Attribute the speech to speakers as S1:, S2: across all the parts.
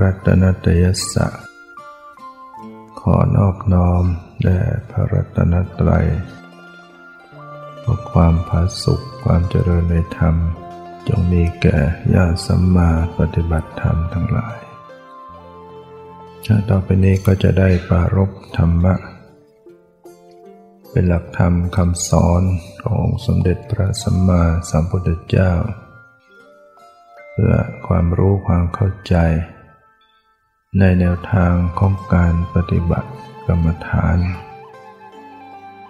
S1: รัตนตยสะ ขอนอบน้อมแด่พระรัตนตรัยเพราะความผาสุขความเจริญในธรรม จงมีแก่ญาติสัมมาปฏิบัติธรรมทั้งหลายต่อไปนี้ก็จะได้ปารบธรรมะ เป็นหลักธรรมคำสอนของสมเด็จพระสัมมาสัมพุทธเจ้า เพื่อความรู้ความเข้าใจ ในแนวทางของการปฏิบัติกรรมฐาน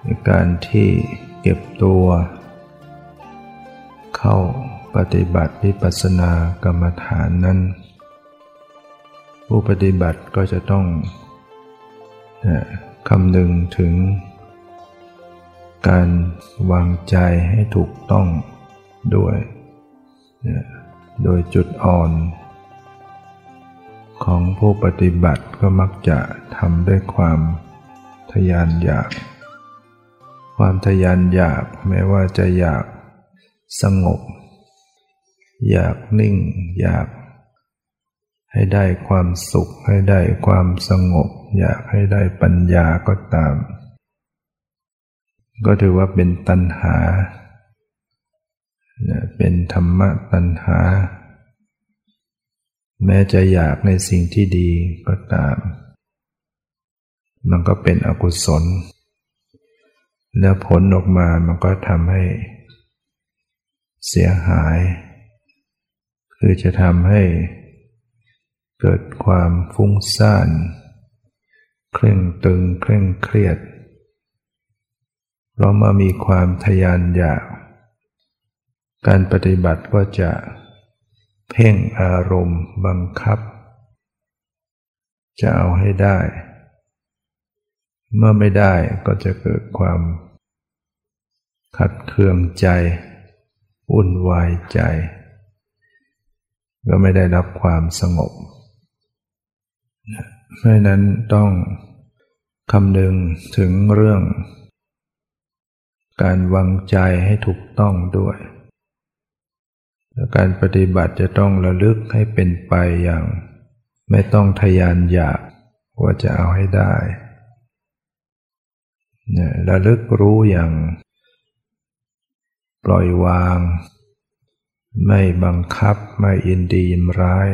S1: ในการที่เก็บตัว เข้าปฏิบัติวิปัสสนากรรมฐานนั้น ผู้ปฏิบัติก็จะต้องคำนึงถึง การวางใจให้ถูกต้องด้วย โดยจุดอ่อน ของผู้ปฏิบัติก็มักจะทำด้วยความทยานอยาก ความทยานอยากแม้ว่าจะอยากสงบ อยากนิ่ง อยาก ให้ได้ความสุข ให้ได้ความสงบ อยากให้ได้ปัญญาก็ตาม ก็ถือว่าเป็นตัณหา เป็นธรรมะตัณหา แม้จะอยากในสิ่งที่ดีก็ตาม มันก็เป็นอกุศล แล้วผลออกมามันก็ทำให้ เสียหาย คือจะทำให้เกิดความฟุ้งซ่าน เคร่งตึงเคร่งเครียด เพราะมามีความทยานอยาก การปฏิบัติก็จะ เพ่งอารมณ์บังคับ จะเอาให้ได้ เมื่อไม่ได้ก็จะเกิดความ ขัดเคืองใจวุ่นวายใจ ก็ไม่ได้รับความสงบเพราะนั้นต้องคำนึงถึงเรื่อง การวางใจให้ถูกต้องด้วย การปฏิบัติจะต้องระลึกให้เป็นไปอย่าง ไม่ต้องทยานอยากว่าจะเอาให้ได้เนี่ยระลึกรู้อย่าง ปล่อยวาง ไม่บังคับไม่อินดียิมร้าย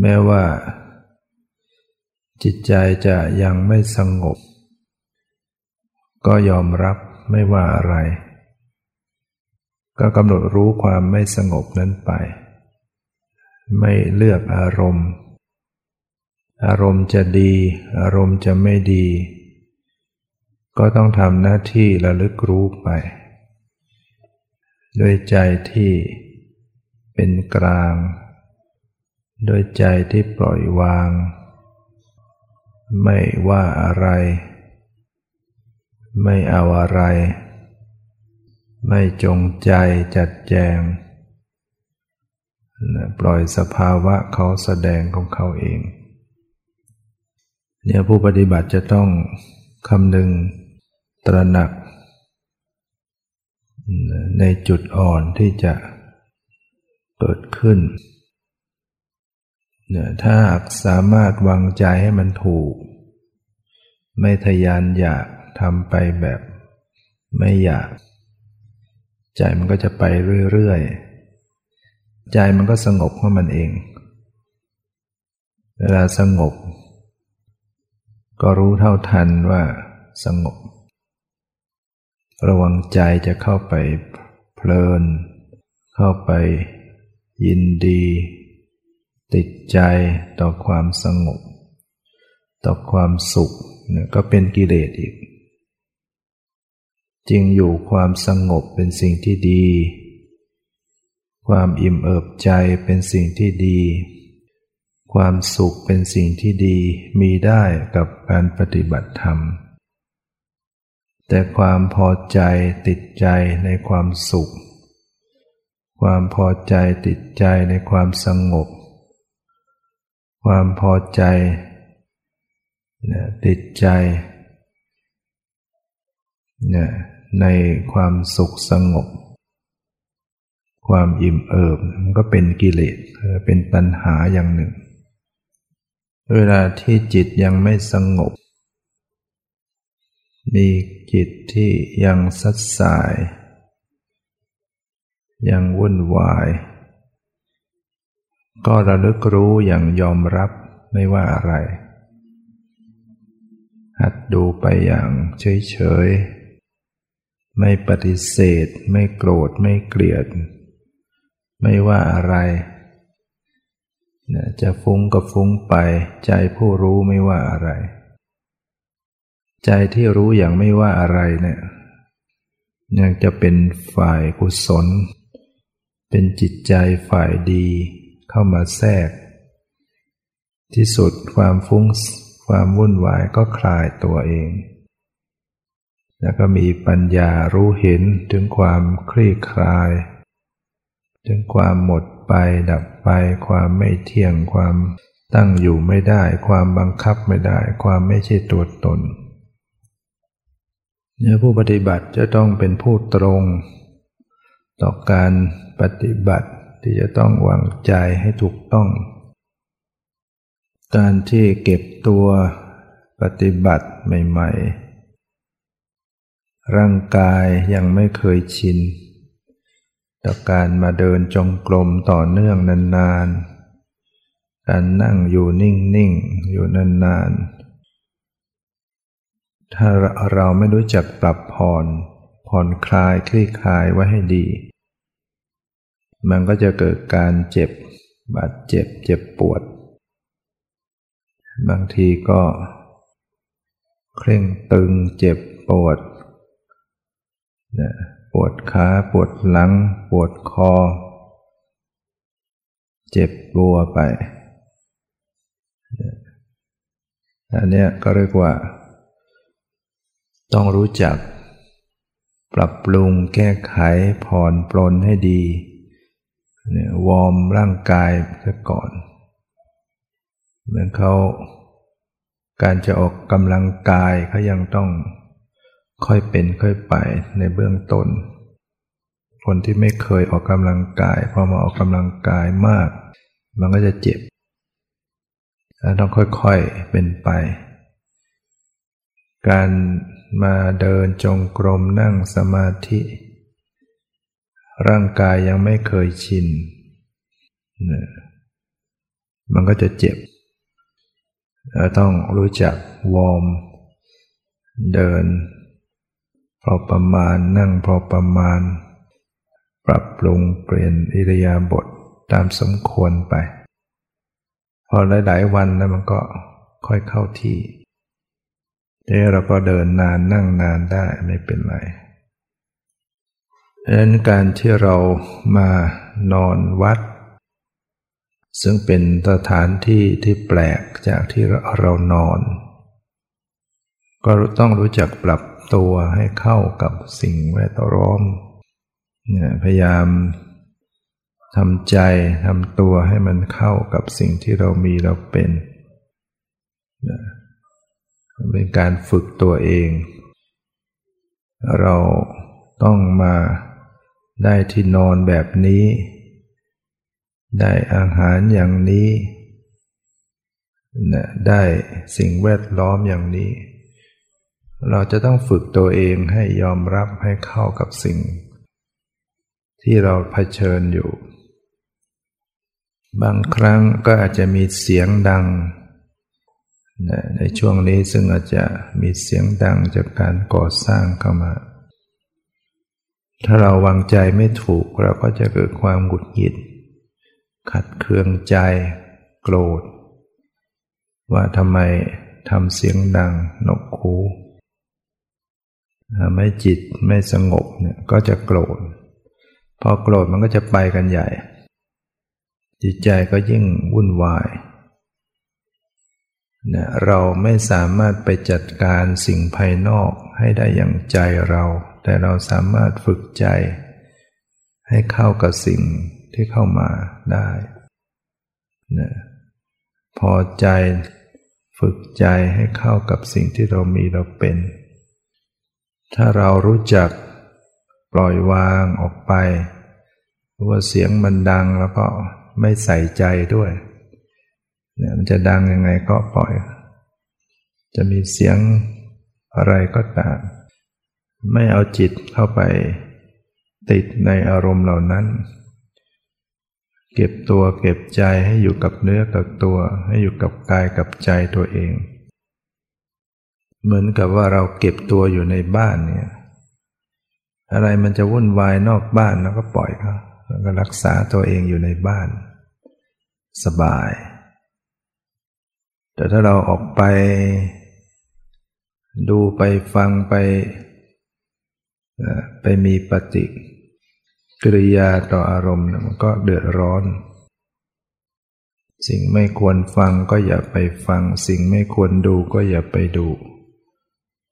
S1: แม้ว่า จิตใจจะยังไม่สงบ ก็ยอมรับไม่ว่าอะไร ก็กำหนดรู้ความไม่สงบนั้นไป ไม่เลือกอารมณ์ อารมณ์จะดี อารมณ์จะไม่ดี ก็ต้องทำหน้าที่ระลึกรู้ไป ด้วยใจที่เป็นกลาง ด้วยใจที่ปล่อยวาง ไม่ว่าอะไร ไม่เอาอะไร ไม่จงใจจัดแจง ปล่อยสภาวะเขาแสดงของเขาเอง เนี่ยผู้ปฏิบัติจะต้องคำนึงตระหนัก ในจุดอ่อนที่จะเกิดขึ้นเนี่ยถ้าสามารถวางใจให้มันถูก ไม่ทยานอยากทำไปแบบไม่อยาก ใจมันก็จะไปเรื่อยๆ ใจมันก็สงบของมันเอง เวลาสงบ ก็รู้เท่าทันว่าสงบ ระวังใจจะเข้าไปเพลิน เข้าไปยินดี ติดใจต่อความสงบ ต่อความสุขเนี่ยก็เป็นกิเลสอีก จึงอยู่ความสงบเป็นสิ่งที่ดี ความอิ่มเอิบใจเป็นสิ่งที่ดี ความสุขเป็นสิ่งที่ดีมีได้กับการปฏิบัติธรรม แต่ความพอใจติดใจในความสุข ความพอใจติดใจในความสงบ ความพอใจติดใจ เนี่ย ในความสุขสงบ ความอิ่มเอิบมันก็เป็นกิเลสเป็นตัณหาอย่างหนึ่ง เวลาที่จิตยังไม่สงบ มีจิตที่ยังสัดสาย ยังวุ่นวาย ก็ระลึกรู้อย่างยอมรับไม่ว่าอะไรหัดดูไปอย่างเฉยๆ ไม่ปฏิเสธ ไม่โกรธไม่เกลียด ไม่ว่าอะไรจะฟุ้งก็ฟุ้งไป ใจผู้รู้ไม่ว่าอะไร ใจที่รู้อย่างไม่ว่าอะไรเนี่ยยังจะเป็นฝ่ายกุศล เป็นจิตใจฝ่ายดีเข้ามาแทรก ที่สุดความฟุ้งความวุ่นวายก็คลายตัวเอง แล้วก็มีปัญญารู้เห็นถึงความคลี่คลาย ถึงความหมดไปดับไป ความไม่เที่ยงความตั้งอยู่ไม่ได้ ความบังคับไม่ได้ ความไม่ใช่ตัวตนเนี่ยผู้ปฏิบัติจะต้องเป็นผู้ตรง ต่อการปฏิบัติที่จะต้องวางใจให้ถูกต้อง การที่เก็บตัวปฏิบัติใหม่ ๆ ร่างกายยังไม่เคยชินต่อการมาเดินจงกรมต่อเนื่องนานๆ การนั่งอยู่นิ่งๆ อยู่นานๆ ถ้าเราไม่รู้จักปรับผ่อน ผ่อนคลายคลี่คลายไว้ให้ดี มันก็จะเกิดการเจ็บบาดเจ็บเจ็บปวด บางทีก็เคร่งตึงเจ็บปวด นะปวดขาปวดหลัง ปวดคอ เจ็บบัวไปอันนี้ก็เรียกว่า ต้องรู้จัก ปรับปรุงแก้ไขผ่อนปลนให้ดีวอร์มร่างกายซะก่อน เหมือนเขาการจะออกกำลังกายเขายังต้อง ค่อยเป็นค่อยไปในเบื้องต้น คนที่ไม่เคยออกกำลังกาย พอมาออกกำลังกายมาก มันก็จะเจ็บต้องค่อยๆเป็นไป การมาเดินจงกรมนั่งสมาธิ ร่างกายยังไม่เคยชิน มันก็จะเจ็บ ต้องรู้จักวอร์มเดิน พอประมาณนั่งพอประมาณ ปรับปรุงเปลี่ยนอิริยาบถตามสมควรไป พอหลาย ๆ วันแล้วมันก็ค่อยเข้าที่เดี๋ยวเราก็เดินนานนั่งนานได้ไม่เป็นไรดังนั้นการที่เรามานอนวัด ซึ่งเป็นสถานที่ที่แปลกจากที่เรานอน ก็ต้องรู้จักปรับ ตัวให้เข้ากับสิ่งแวดล้อมเนี่ยพยายามทำใจทำตัวให้มันเข้ากับสิ่งที่เรามีเราเป็นเป็นการฝึกตัวเอง เราต้องมาได้ที่นอนแบบนี้ ได้อาหารอย่างนี้ได้สิ่งแวดล้อมอย่างนี้ เราจะต้องฝึกตัวเองให้ยอมรับให้เข้ากับสิ่ง ที่เราเผชิญอยู่ บางครั้งก็อาจจะมีเสียงดัง ในช่วงนี้ซึ่งอาจจะมีเสียงดังจากการก่อสร้างเข้ามา ถ้าเราวางใจไม่ถูกเราก็จะเกิดความหงุดหงิด ขัดเคืองใจ โกรธ ว่าทำไมทำเสียงดังนกคู ทำให้จิตไม่สงบเนี่ยก็จะโกรธ พอโกรธมันก็จะไปกันใหญ่ จิตใจก็ยิ่งวุ่นวายนะเราไม่สามารถไปจัดการสิ่งภายนอกให้ได้อย่างใจเรา แต่เราสามารถฝึกใจ ให้เข้ากับสิ่งที่เข้ามาได้นะพอใจฝึกใจให้เข้ากับสิ่งที่เรามีเราเป็น ถ้าเรารู้จักปล่อยวางออกไปว่าเสียงมันดังแล้วก็ไม่ใส่ใจด้วยเนี่ยมันจะดังยังไงก็ปล่อย จะมีเสียงอะไรก็ตาม ไม่เอาจิตเข้าไป ติดในอารมณ์เหล่านั้น เก็บตัวเก็บใจให้อยู่กับเนื้อกับตัว ให้อยู่กับกายกับใจตัวเอง เหมือนกับว่าเราเก็บตัวอยู่ในบ้านเนี่ย อะไรมันจะวุ่นวายนอกบ้านแล้วก็ปล่อยเขาแล้วก็รักษาตัวเองอยู่ในบ้าน สบาย แต่ถ้าเราออกไป ดูไปฟังไปไปมีปฏิกิริยาต่ออารมณ์มันก็เดือดร้อน สิ่งไม่ควรฟังก็อย่าไปฟัง สิ่งไม่ควรดูก็อย่าไปดู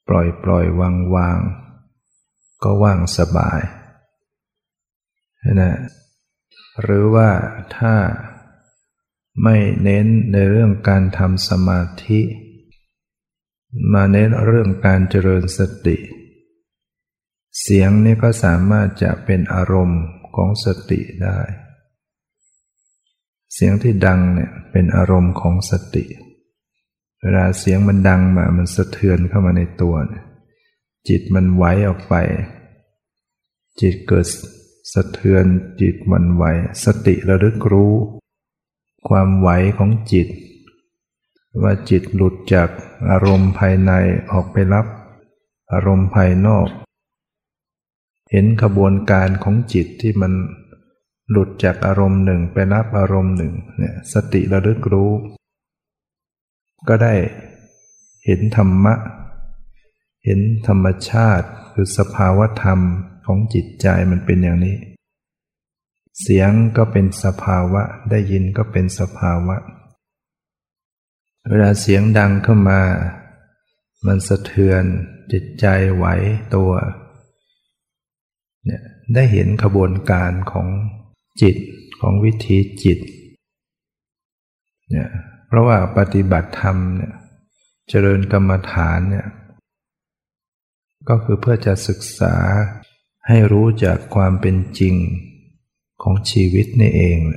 S1: ปล่อยปล่อยวางวางก็ว่างสบายนะหรือว่าถ้าไม่เน้นในเรื่องการทำสมาธิ มาเน้นเรื่องการเจริญสติ เสียงนี่ก็สามารถจะเป็นอารมณ์ของสติได้ เสียงที่ดังเนี่ยเป็นอารมณ์ของสติเเวลาเสียงมันดังมา มันสะเทือนเข้ามาในตัว จิตมันไหวออกไป จิตเกิดสะเทือนจิตมันไหว สติระลึกรู้ ความไหวของจิต ว่าจิตหลุดจากอารมณ์ภายในออกไปรับ อารมณ์ภายนอก เห็นขบวนการของจิตที่มันหลุดจากอารมณ์หนึ่งไปรับอารมณ์หนึ่งเนี่ยสติระลึกรู้ ก็ได้เห็นธรรมะ เห็นธรรมชาติคือสภาวธรรมของจิตใจมันเป็นอย่างนี้ เสียงก็เป็นสภาวะ ได้ยินก็เป็นสภาวะ เวลาเสียงดังเข้ามา มันสะเทือนจิตใจไหวตัวเนี่ยได้เห็นขบวนการของจิตของวิธีจิตเนี่ย เพราะว่าปฏิบัติธรรมเนี่ยเจริญกรรมฐานเนี่ยก็คือเพื่อจะศึกษาให้รู้จากความเป็นจริงของชีวิตนี่เองเ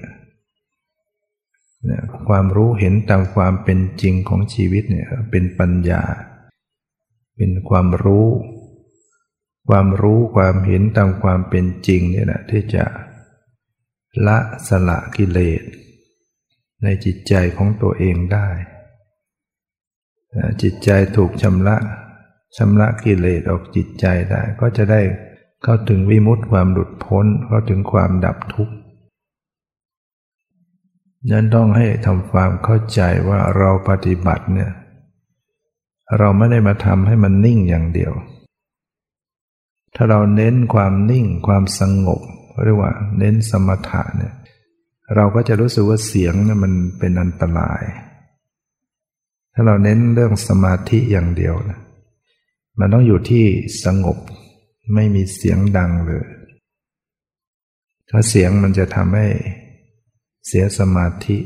S1: นี่ยความรู้เห็นตามความเป็นจริงของชีวิตเนี่ยเป็นปัญญา เป็นความรู้ ความรู้ความเห็นตามความเป็นจริงเนี่ยนะที่จะละสละกิเลส ในจิตใจของตัวเองได้ จิตใจถูกชำระชำระกิเลสออกจิตใจได้ ก็จะได้เข้าถึงวิมุตติความหลุดพ้นเข้าถึงความดับทุกข์นั้นต้องให้ทำความเข้าใจว่าเราปฏิบัติเนี่ยเราไม่ได้มาทำให้มันนิ่งอย่างเดียว ถ้าเราเน้นความนิ่งความสงบเรียกว่าเน้นสมถะเนี่ย เราก็จะรู้สึกว่าเสียงเนี่ยมันเป็นอันตราย ถ้าเราเน้นเรื่องสมาธิอย่างเดียวนะมันต้องอยู่ที่สงบไม่มีเสียงดังเลยถ้าเสียงมันจะทำให้เสียสมาธิ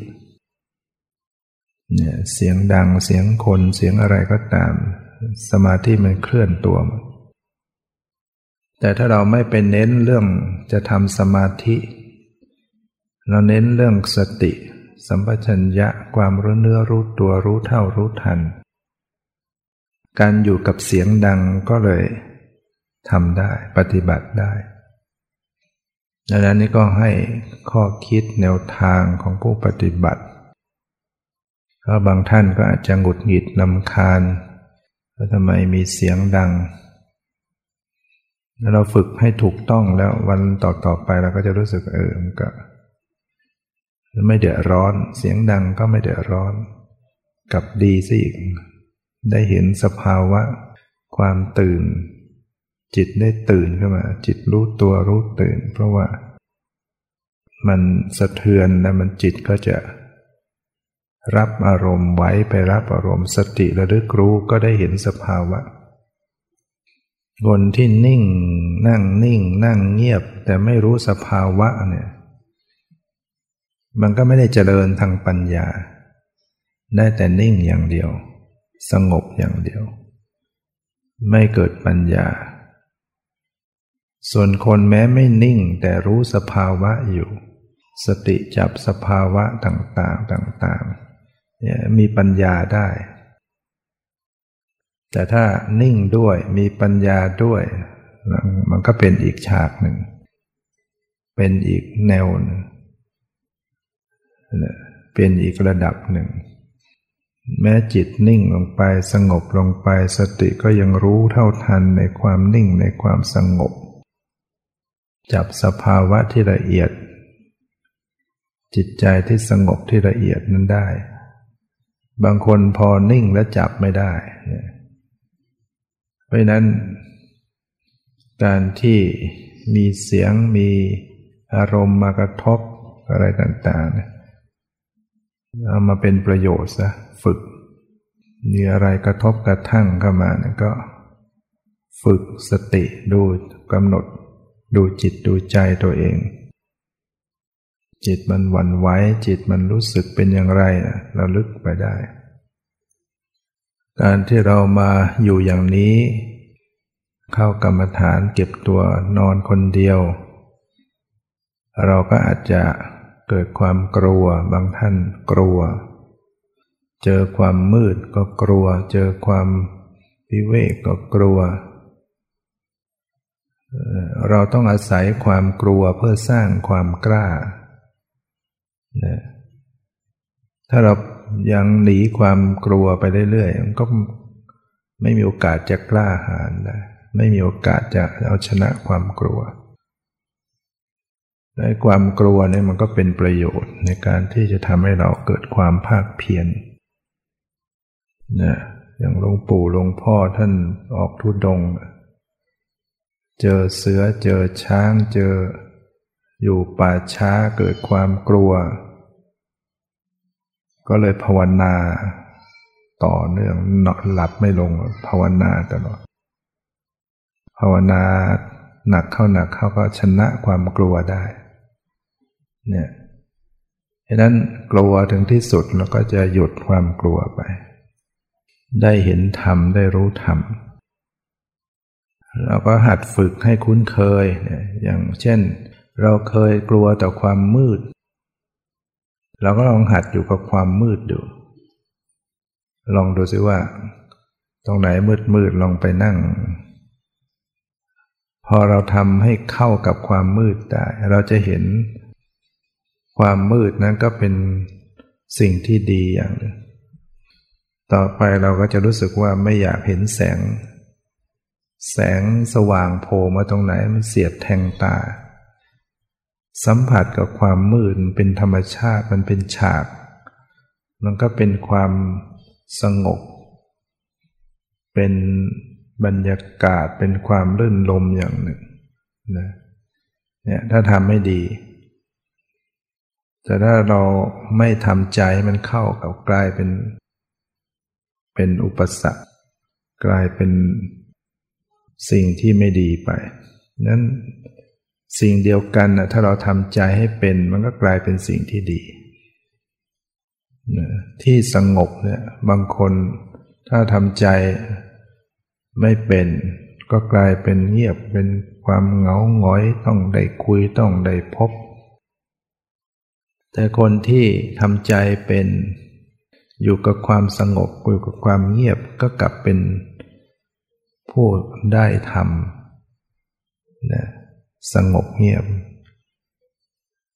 S1: เนี่ยเสียงดังเสียงคนเสียงอะไรก็ตาม สมาธิมันเคลื่อนตัว แต่ถ้าเราไม่เป็นเน้นเรื่องจะทำสมาธิ เราเน้นเรื่องสติ สัมปชัญญะความรู้เนื้อรู้ตัวรู้เท่ารู้ทัน การอยู่กับเสียงดังก็เลยทำได้ปฏิบัติได้ดังนั้นนี่ก็ให้ข้อคิดแนวทางของผู้ปฏิบัติเพราะบางท่านก็อาจจะหงุดหงิดนำคาญว่าทำไมมีเสียงดัง เราฝึกให้ถูกต้องแล้ววันต่อๆไปเราก็จะรู้สึกเออมันก็ ไม่เดือดร้อน เสียงดังก็ไม่เดือดร้อนกับดีซะอีก ได้เห็นสภาวะ ความตื่น จิตได้ตื่นขึ้นมา จิตรู้ตัวรู้ตื่น เพราะว่า มันสะเทือนแล้วมันจิตก็จะ รับอารมณ์ไว้ไปรับอารมณ์สติระลึกรู้ก็ได้เห็นสภาวะ คนที่นิ่ง นั่งนิ่ง นั่งเงียบ แต่ไม่รู้สภาวะเนี่ย มันก็ไม่ได้เจริญทางปัญญา ได้แต่นิ่งอย่างเดียว สงบอย่างเดียว ไม่เกิดปัญญา ส่วนคนแม้ไม่นิ่งแต่รู้สภาวะอยู่ สติจับสภาวะต่างๆต่างๆมีปัญญาได้ แต่ถ้านิ่งด้วยมีปัญญาด้วย มันก็เป็นอีกฉากหนึ่ง เป็นอีกแนวหนึ่ง เป็นอีกระดับหนึ่ง แม้จิตนิ่งลงไปสงบลงไปสติก็ยังรู้เท่าทันในความนิ่งในความสงบ จับสภาวะที่ละเอียด จิตใจที่สงบที่ละเอียดนั้นได้ บางคนพอนิ่งและจับไม่ได้เพราะนั้น การที่มีเสียงมีอารมณ์มากระทบอะไรต่างๆ เอามาเป็นประโยชน์ซะฝึก มีอะไรกระทบกระทั่งเข้ามาเนี่ยก็ ฝึกสติดูกำหนด ดูจิตดูใจตัวเอง จิตมันหวั่นไหวจิตมันรู้สึกเป็นอย่างไรนะเราลึกไปได้ การที่เรามาอยู่อย่างนี้ เข้ากรรมฐานเก็บตัวนอนคนเดียว เราก็อาจจะ เกิดความกลัวบางท่านกลัว เจอความมืดก็กลัว เจอความวิเวกก็กลัว เราต้องอาศัยความกลัวเพื่อสร้างความกล้าถ้าเรายังหนีความกลัวไปเรื่อยๆมันก็ไม่มีโอกาสจะกล้าหาญได้ไม่มีโอกาสจะเอาชนะความกลัว ในความกลัวเนี่ยมันก็เป็นประโยชน์ในการที่จะทำให้เราเกิดความภาคเพียรนะอย่างหลวงปู่หลวงพ่อท่านออกทุดง เจอเสือเจอช้างเจออยู่ป่าช้าเกิดความกลัว ก็เลยภาวนาต่อเนื่องนอนหลับไม่ลงภาวนาตลอดภาวนาหนักเข้าหนักเข้าก็ชนะความกลัวได้ เนี่ยฉะนั้นกลัวถึงที่สุดเราก็จะหยุดความกลัวไป ได้เห็นธรรมได้รู้ธรรมเราก็หัดฝึกให้คุ้นเคยเนี่ยอย่างเช่น เราเคยกลัวต่อความมืด เราก็ลองหัดอยู่กับความมืดดู ลองดูซิว่า ตรงไหนมืดมืดลองไปนั่ง พอเราทำให้เข้ากับความมืดได้ เราจะเห็น ความมืดนั้นก็เป็นสิ่งที่ดีอย่างหนึ่งต่อไปเราก็จะรู้สึกว่าไม่อยากเห็นแสง แสงสว่างโผล่มาตรงไหนมันเสียดแทงตา สัมผัสกับความมืดเป็นธรรมชาติมันเป็นฉาก มันก็เป็นความสงบ เป็นบรรยากาศเป็นความรื่นลมอย่างหนึ่งนะเนี่ยถ้าทำไม่ดี แต่ถ้าเราไม่ทำใจมันเข้ากับกลายเป็น เป็นอุปสรรคกลายเป็นสิ่งที่ไม่ดีไปนั้นสิ่งเดียวกันนะถ้าเราทำใจให้เป็นมันก็กลายเป็นสิ่งที่ดีที่สงบเนี่ยบางคนถ้าทำใจไม่เป็น ก็กลายเป็นเงียบเป็นความเหงาหงอยต้องได้คุยต้องได้พบ แต่คนที่ทำใจเป็นอยู่กับความสงบอยู่กับความเงียบก็กลับเป็นผู้ได้ทำนะสงบเงียบ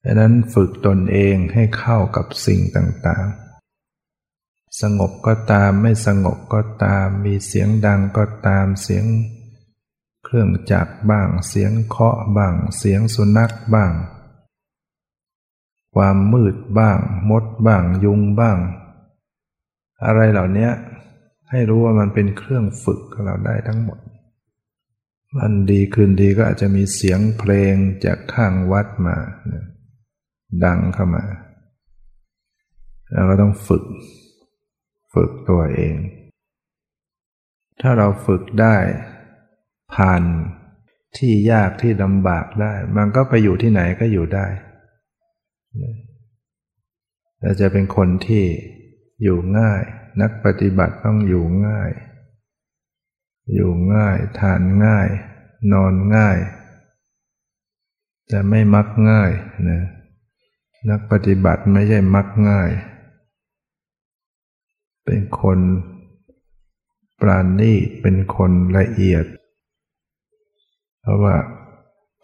S1: ดังนั้นฝึกตนเองให้เข้ากับสิ่งต่างๆ สงบก็ตามไม่สงบก็ตาม มีเสียงดังก็ตามเสียง เครื่องจักรบ้าง เสียงเคาะบ้าง เสียงสุนัขบ้าง ความมืดบ้าง มดบ้าง ยุงบ้าง อะไรเหล่านี้ให้รู้ว่ามันเป็นเครื่องฝึกเราได้ทั้งหมดมันดีคืนดีก็อาจจะมีเสียงเพลงจากข้างวัดมา ดังเข้ามาเราก็ต้องฝึก ฝึกตัวเอง ถ้าเราฝึกได้ ผ่านที่ยากที่ลำบากได้ มันก็ไปอยู่ที่ไหนก็อยู่ได้ เราจะเป็นคนที่อยู่ง่าย นักปฏิบัติต้องอยู่ง่าย อยู่ง่าย ทานง่าย นอนง่าย แต่ไม่มักง่ายนะนักปฏิบัติไม่ใช่มักง่าย เป็นคนปราณีตเป็นคนละเอียด เพราะว่า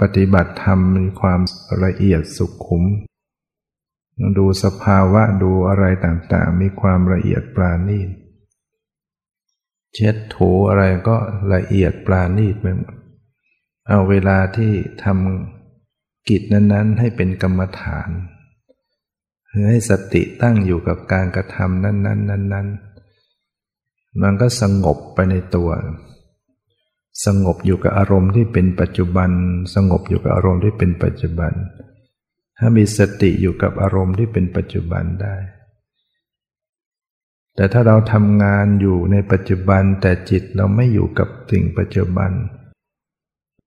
S1: ปฏิบัติธรรมมีความละเอียดสุขุม ดูสภาวะดูอะไรต่างๆ มีความละเอียดปราณีตเช็ดถูอะไรก็ละเอียดปราณีตไปหมดเอาเวลาที่ทำกิจนั้นๆ ให้เป็นกรรมฐานให้สติตั้งอยู่กับการกระทำนั้นๆนั้นๆมันก็สงบไปในตัว สงบอยู่กับอารมณ์ที่เป็นปัจจุบัน สงบอยู่กับอารมณ์ที่เป็นปัจจุบัน ถ้ามีสติอยู่กับอารมณ์ที่เป็นปัจจุบันได้ แต่ถ้าเราทำงานอยู่ในปัจจุบันแต่จิตเราไม่อยู่กับสิ่งปัจจุบัน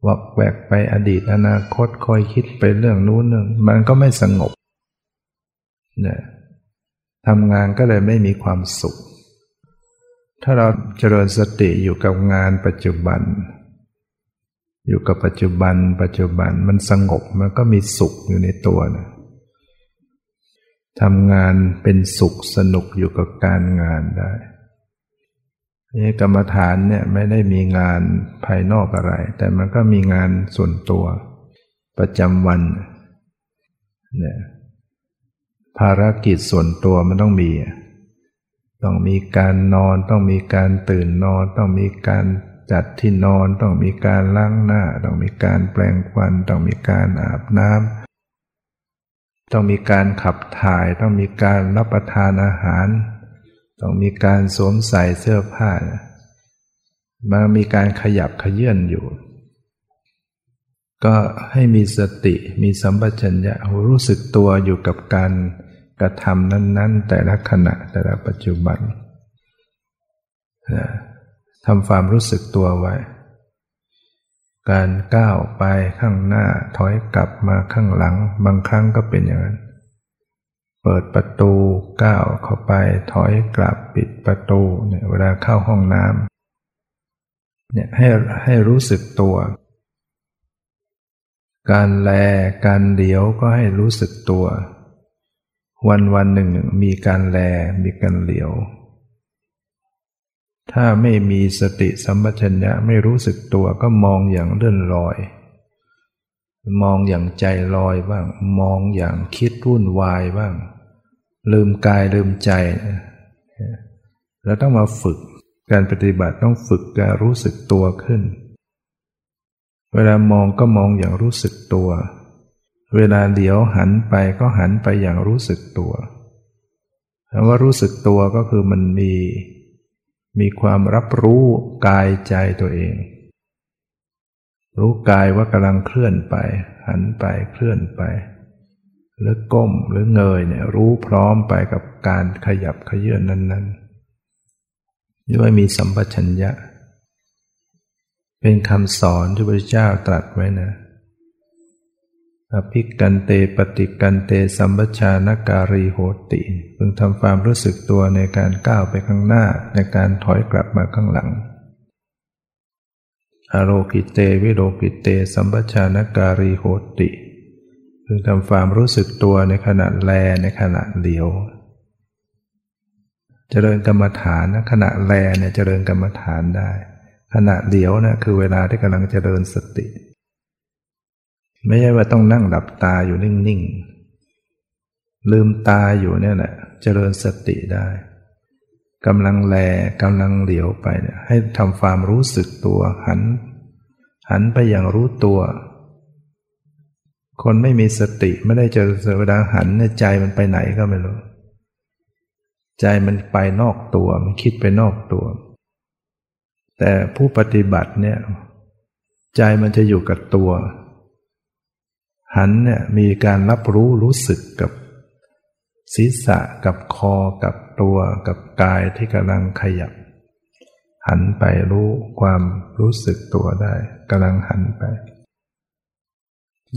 S1: วักแวกไปอดีตอนาคตคอยคิดไปเรื่องนู้นเรื่องมันก็ไม่สงบเนี่ยทำงานก็เลยไม่มีความสุข ถ้าเราเจริญสติอยู่กับงานปัจจุบัน อยู่กับปัจจุบัน ปัจจุบันมันสงบมันก็มีสุขอยู่ในตัวนะทำงานเป็นสุขสนุกอยู่กับการงานได้นี่กรรมฐานเนี่ยไม่ได้มีงานภายนอกอะไร แต่มันก็มีงานส่วนตัว ประจำวันเนี่ยภารกิจส่วนตัวมันต้องมี ต้องมีการนอน ต้องมีการตื่นนอน ต้องมีการ จัดที่นอนต้องมีการล้างหน้า ต้องมีการแปลงฟัน ต้องมีการอาบน้ำต้องมีการขับถ่าย ต้องมีการรับประทานอาหาร ต้องมีการสวมใส่เสื้อผ้ามามีการขยับขยื่นอยู่ ก็ให้มีสติมีสัมปชัญญะรู้สึกตัวอยู่กับการกระทำนั้น ๆ แต่ละขณะแต่ละปัจจุบัน ทำความรู้สึกตัวไว้ การก้าวไปข้างหน้าถอยกลับมาข้างหลัง บางครั้งก็เป็นอย่างนั้น เปิดประตูก้าวเข้าไปถอยกลับปิดประตูเนี่ยเวลาเข้าห้องน้ำเนี่ยให้ให้รู้สึกตัว การแลการเดียวก็ให้รู้สึกตัว วันวันหนึ่งมีการแลมีการเหลียว ถ้าไม่มีสติสัมปชัญญะไม่รู้สึกตัวก็มองอย่างเลื่อนลอย มองอย่างใจลอยบ้าง มองอย่างคิดวุ่นวายบ้าง ลืมกายลืมใจเราต้องมาฝึกการปฏิบัติต้องฝึกการรู้สึกตัวขึ้น เวลามองก็มองอย่างรู้สึกตัว เวลาเดี๋ยวหันไปก็หันไปอย่างรู้สึกตัวคำว่ารู้สึกตัวก็คือมันมี มีความรับรู้กายใจตัวเอง รู้กายว่ากำลังเคลื่อนไป หันไปเคลื่อนไป หรือก้มหรือเงยเนี่ยรู้พร้อมไปกับการขยับขยื่นนั้นๆด้วยมีสัมปชัญญะ เป็นคำสอนที่พระเจ้าตรัสไว้นะ อภิกันเตปฏิกันเตสัมปชานการีโหติพึงทำความรู้สึกตัวในการก้าวไปข้างหน้าในการถอยกลับมาข้างหลังอโรกิเตวิโรกิเตสัมปชานการีโหติพึงทำความรู้สึกตัวในขณะแลในขณะเหลียว เจริญกรรมฐานนะขณะแลเนี่ยเจริญกรรมฐานได้ ขณะเหลียวนะคือเวลาที่กำลังเจริญสติ ไม่ใช่ว่าต้องนั่งหลับตาอยู่นิ่งๆ ลืมตาอยู่เนี่ยแหละเจริญสติได้กำลังแลกำลังเหลียวไปเนี่ยให้ทำความรู้สึกตัวหัน หันไปอย่างรู้ตัว คนไม่มีสติไม่ได้เจอเวลาหันเนี่ยใจมันไปไหนก็ไม่รู้ ใจมันไปนอกตัวมันคิดไปนอกตัว แต่ผู้ปฏิบัติเนี่ย ใจมันจะอยู่กับตัว หันเนี่ยมีการรับรู้รู้สึกกับศีรษะกับคอกับตัวกับกายที่กำลังขยับ หันไปรู้ความรู้สึกตัวได้กำลังหันไป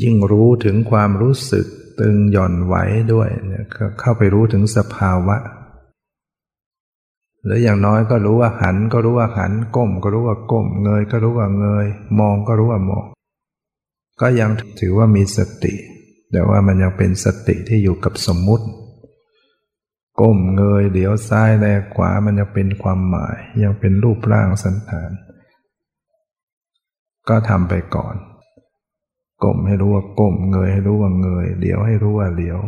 S1: ยิ่งรู้ถึงความรู้สึกตึงหย่อนไหวด้วยเนี่ยก็เข้าไปรู้ถึงสภาวะ หรืออย่างน้อยก็รู้ว่าหันก็รู้ว่าหันก้มก็รู้ว่าก้มเงยก็รู้ว่าเงย มองก็รู้ว่ามอง ก็ยังถือว่ามีสติ แต่ว่ามันยังเป็นสติที่อยู่กับสมมุติ ก้มเงยเดี๋ยวซ้ายแลขวามันยังเป็นความหมาย ยังเป็นรูปร่างสันฐาน ก็ทำไปก่อน ก้มให้รู้ว่าก้มเงยให้รู้ว่าเงยเดี๋ยวให้รู้ว่าเดี๋ยว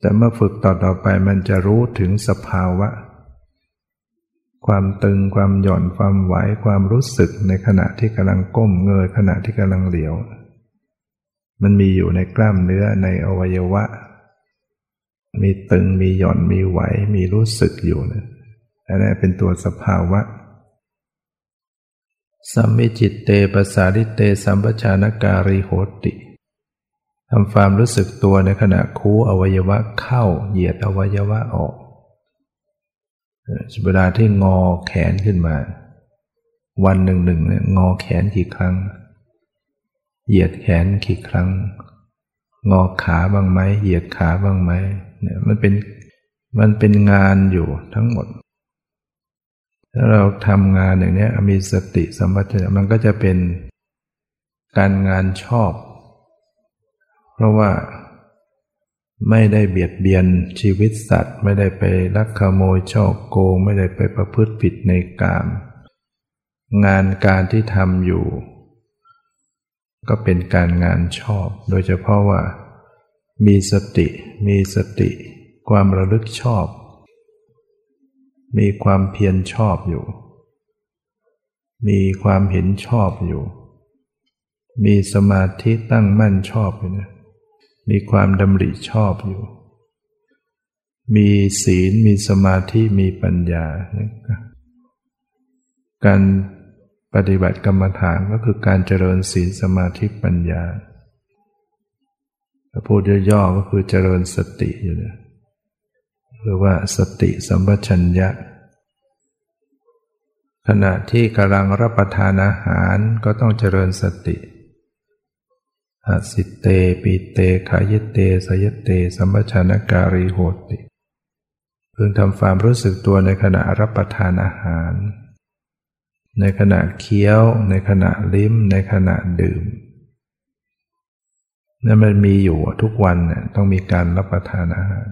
S1: แต่เมื่อฝึกต่อต่อไปมันจะรู้ถึงสภาวะ ความตึงความหย่อนความไหวความรู้สึกในขณะที่กำลังก้มเงยขณะที่กำลังเหลียว มันมีอยู่ในกล้ามเนื้อในอวัยวะ มีตึงมีหย่อนมีไหวมีรู้สึกอยู่นะอันนี้เป็นตัวสภาวะสัมมิจิตเตปสาริเตสัมปชานการีโหติทำความรู้สึกตัวในขณะคูอวัยวะเข้าเหยียดอวัยวะออก เวลาที่งอแขนขึ้นมา วันหนึ่งหนึ่งเนี่ยงอแขนกี่ครั้ง เหยียดแขนกี่ครั้ง งอขาบ้างไหมเหยียดขาบ้างไหมเนี่ยมันเป็นมันเป็นงานอยู่ทั้งหมด ถ้าเราทำงานอย่างนี้มีสติสัมปชัญญะมันก็จะเป็นการงานชอบ เพราะว่า ไม่ได้เบียดเบียนชีวิตสัตว์ ไม่ได้ไปลักขโมยช่อโกง ไม่ได้ไปประพฤติผิดในกาม งานการที่ทำอยู่ ก็เป็นการงานชอบ โดยเฉพาะว่า มีสติ มีสติ ความระลึกชอบ มีความเพียรชอบอยู่ มีความเห็นชอบอยู่ มีสมาธิตั้งมั่นชอบอยู่นะ มีความดำริชอบอยู่ มีศีลมีสมาธิมีปัญญา การปฏิบัติกรรมฐานก็คือการเจริญศีลสมาธิปัญญาพูดย่อๆก็คือเจริญสติอยู่เนี่ยหรือว่าสติสัมปชัญญะ ขณะที่กำลังรับประทานอาหารก็ต้องเจริญสติ อาสิเตปีเตขายเตสยเต สัมปชัญการีโหติพึงทำความรู้สึกตัวในขณะรับประทานอาหาร ในขณะเคี้ยว ในขณะลิ้ม ในขณะดื่มนั่นมันมีอยู่ทุกวันเนี่ยต้องมีการรับประทานอาหาร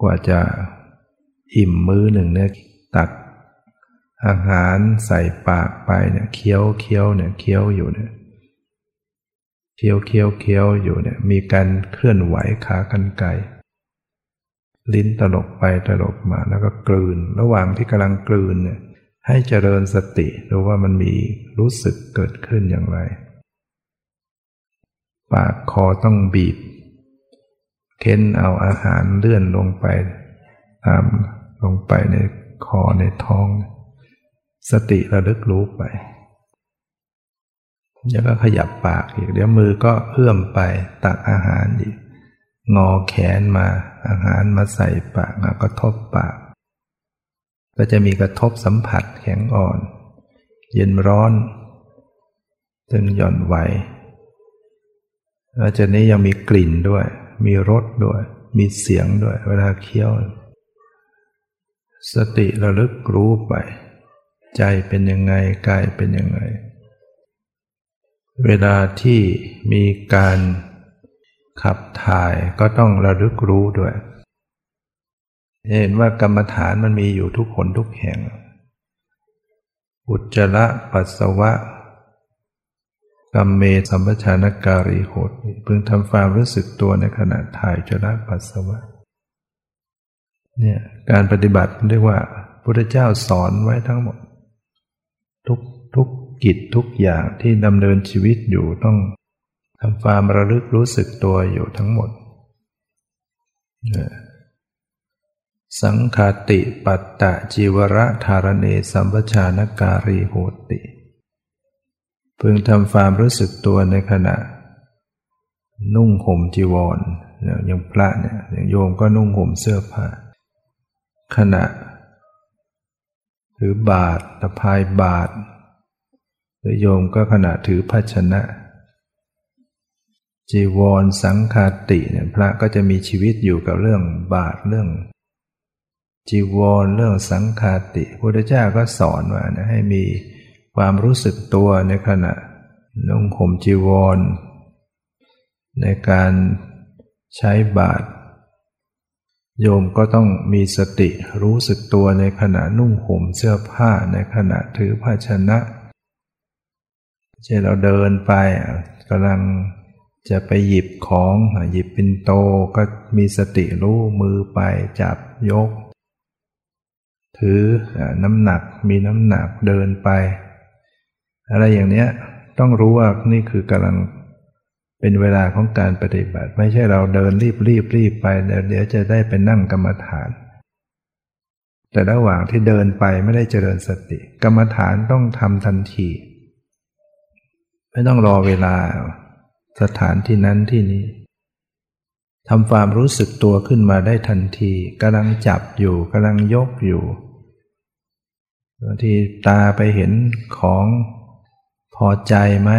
S1: กว่าจะอิ่มมื้อหนึ่งเนี่ยตักอาหารใส่ปากไปเนี่ยเคี้ยวเคี้ยวเนี่ยเคี้ยวอยู่เนี่ย เคี้ยวเคี้ยวเคี้ยวอยู่เนี่ยมีการเคลื่อนไหวขากันไกลิ้นตลบไปตลบมาแล้วก็กลืน ระหว่างที่กำลังกลืนเนี่ยให้เจริญสติดูว่ามันมีรู้สึกเกิดขึ้นอย่างไร ปากคอต้องบีบ เค้นเอาอาหารเลื่อนลงไปตามลงไปในคอในท้อง สติระลึกรู้ไป แล้วก็ขยับปากอีก เดี๋ยวมือก็เอื้อมไปตักอาหารอีก งอแขนมา อาหารมาใส่ปากแล้วก็ทบปาก ก็จะมีกระทบสัมผัสแข็งอ่อน เย็นร้อน ตึงหย่อนไหวแล้วจากนี้ยังมีกลิ่นด้วย มีรสด้วย มีเสียงด้วย เวลาเคี้ยว สติระลึกรู้ไป ใจเป็นยังไง กายเป็นยังไง เวลาที่มีการขับถ่ายก็ต้องระลึกรู้ด้วย เห็นว่ากรรมฐานมันมีอยู่ทุกคนทุกแห่ง อุจจาระปัสสาวะกรรมเมสัมปชานการีโหดพึงทำความรู้สึกตัวในขณะถ่ายจระปัสสาวะเนี่ยการปฏิบัติเรียกว่าพุทธเจ้าสอนไว้ทั้งหมด ทุกทุก กิจทุกอย่างที่ดำเนินชีวิตอยู่ต้องทำความระลึกรู้สึกตัวอยู่ทั้งหมด สังคาติปัตตะจีวระธารเนสัมปชานการีโหติ พึงทำความรู้สึกตัวในขณะ นุ่งห่มจีวรอย่างพระเนี่ยอย่างโยมก็นุ่งห่มเสื้อผ้า ขณะถือบาทตะพายบาท หรือโยมก็ขณะถือภาชนะ จีวรสังคาติเนี่ยพระก็จะมีชีวิตอยู่กับเรื่องบาทเรื่อง จีวรเรื่องสังคาติพระพุทธเจ้าก็สอนว่านะให้มีความรู้สึกตัวในขณะนุ่งห่มจีวร ในการใช้บาตรโยมก็ต้องมีสติรู้สึกตัวในขณะนุ่งห่มเสื้อผ้าในขณะถือภาชนะ เช่นเราเดินไปกำลังจะไปหยิบของหยิบปินโตก็มีสติรู้มือไปจับยก ถือน้ำหนักมีน้ำหนักเดินไป อะไรอย่างเนี้ยต้องรู้ว่านี่คือกำลังเป็นเวลาของการปฏิบัติ ไม่ใช่เราเดินรีบรีบรีบไปเดี๋ยวจะได้ไปนั่งกรรมฐาน แต่ระหว่างที่เดินไปไม่ได้เจริญสติ กรรมฐานต้องทำทันที ไม่ต้องรอเวลาสถานที่นั้นที่นี้ทำความรู้สึกตัวขึ้นมาได้ทันทีกำลังจับอยู่กำลังยกอยู่บางทีตาไปเห็นของพอใจไหม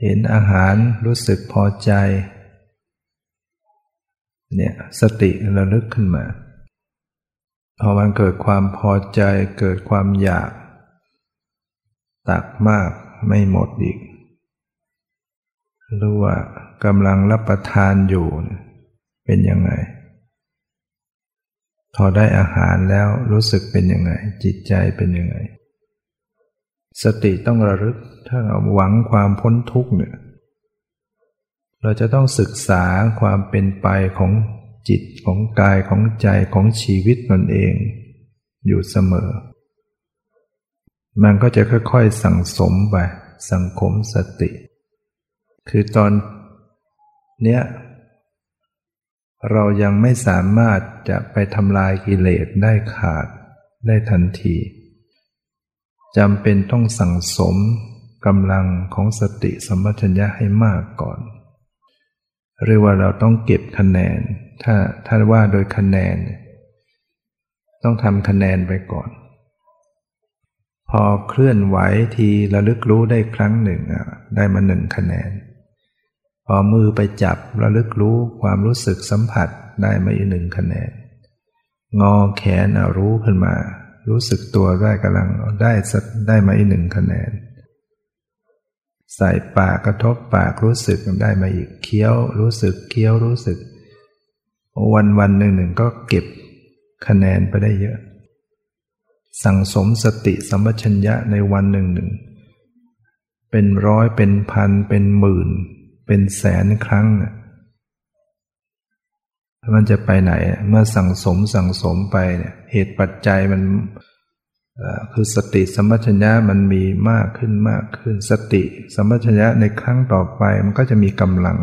S1: เห็นอาหารรู้สึกพอใจ เนี่ยสติระลึกขึ้นมา พอมันเกิดความพอใจเกิดความอยาก ตักมาก ไม่หมดอีก รู้ว่ากำลังรับประทานอยู่เป็นยังไง พอได้อาหารแล้วรู้สึกเป็นยังไง จิตใจเป็นยังไง สติต้องระลึกถ้าเราหวังความพ้นทุกข์เนี่ยเราจะต้องศึกษาความเป็นไปของจิตของกายของใจของชีวิตตนเอง อยู่เสมอ มันก็จะค่อยๆสั่งสมไป สังคมสติ คือตอนเนี้ยเรายังไม่สามารถจะไปทำลายกิเลสได้ขาดได้ทันทีจำเป็นต้องสั่งสมกำลังของสติสมัชัญญะให้มากก่อน เรียกว่าเราต้องเก็บคะแนน ถ้าถ้าว่าโดยคะแนน ต้องทำคะแนนไปก่อน พอเคลื่อนไหวทีระลึกรู้ได้ครั้งหนึ่งได้มาหนึ่งคะแนน พอมือไปจับระลึกรู้ความรู้สึกสัมผัสได้มาอีกหนึ่งคะแนน งอแขนเอารู้ขึ้นมา รู้สึกตัวได้กำลังได้ได้มาอีกหนึ่งคะแนน ใส่ปากกระทบปากรู้สึกได้มาอีกเคี้ยวรู้สึกเคี้ยวรู้สึก วันวันหนึ่งหนึ่งก็เก็บคะแนนไปได้เยอะ สั่งสมสติสัมปชัญญะในวันหนึ่งหนึ่ง เป็นร้อยเป็นพันเป็นหมื่น เป็นแสนครั้งมันจะไปไหน เมื่อสั่งสมสั่งสมไปเนี่ยเหตุปัจจัยมันคือสติสัมปชัญญะมันมีมากขึ้นมากขึ้น สติสัมปชัญญะในครั้งต่อไปมันก็จะมีกำลัง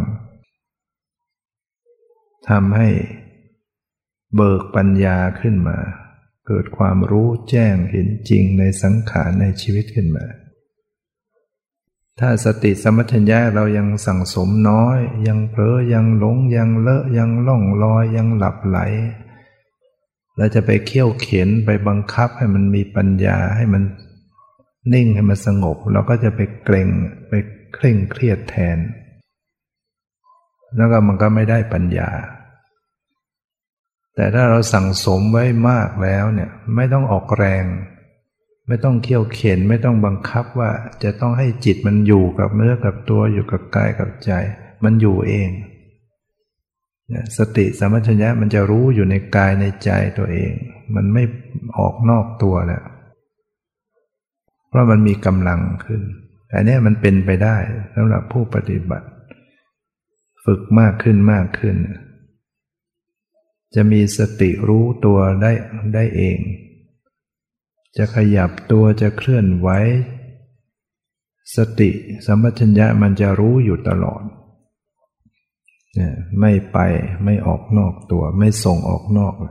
S1: ทำให้เบิกปัญญาขึ้นมา เกิดความรู้แจ้งเห็นจริงในสังขารในชีวิตขึ้นมา ถ้าสติสมัชัญญะเรายังสั่งสมน้อย ยังเผลอยังหลงยังเลอะยังล่องลอยยังหลับไหลเราจะไปเคี่ยวเข็นไปบังคับให้มันมีปัญญาให้มันนิ่งให้มันสงบ เราก็จะไปเกรงไปเคร่งเครียดแทน แล้วก็มันก็ไม่ได้ปัญญา แต่ถ้าเราสั่งสมไว้มากแล้วเนี่ยไม่ต้องออกแรง ไม่ต้องเคี่ยวเข็นไม่ต้องบังคับว่าจะต้องให้จิตมันอยู่กับเนื้อกับตัวอยู่กับกายกับใจ มันอยู่เองสติสมัชัญญะมันจะรู้อยู่ในกายในใจตัวเอง มันไม่ออกนอกตัวแล้วเพราะมันมีกำลังขึ้นอันนี้มันเป็นไปได้สำหรับผู้ปฏิบัติ ฝึกมากขึ้นมากขึ้น จะมีสติรู้ตัวได้ได้เอง จะขยับตัวจะเคลื่อนไหวสติสัมปชัญญะมันจะรู้อยู่ตลอด ไม่ไปไม่ออกนอกตัวไม่ส่งออกนอกเ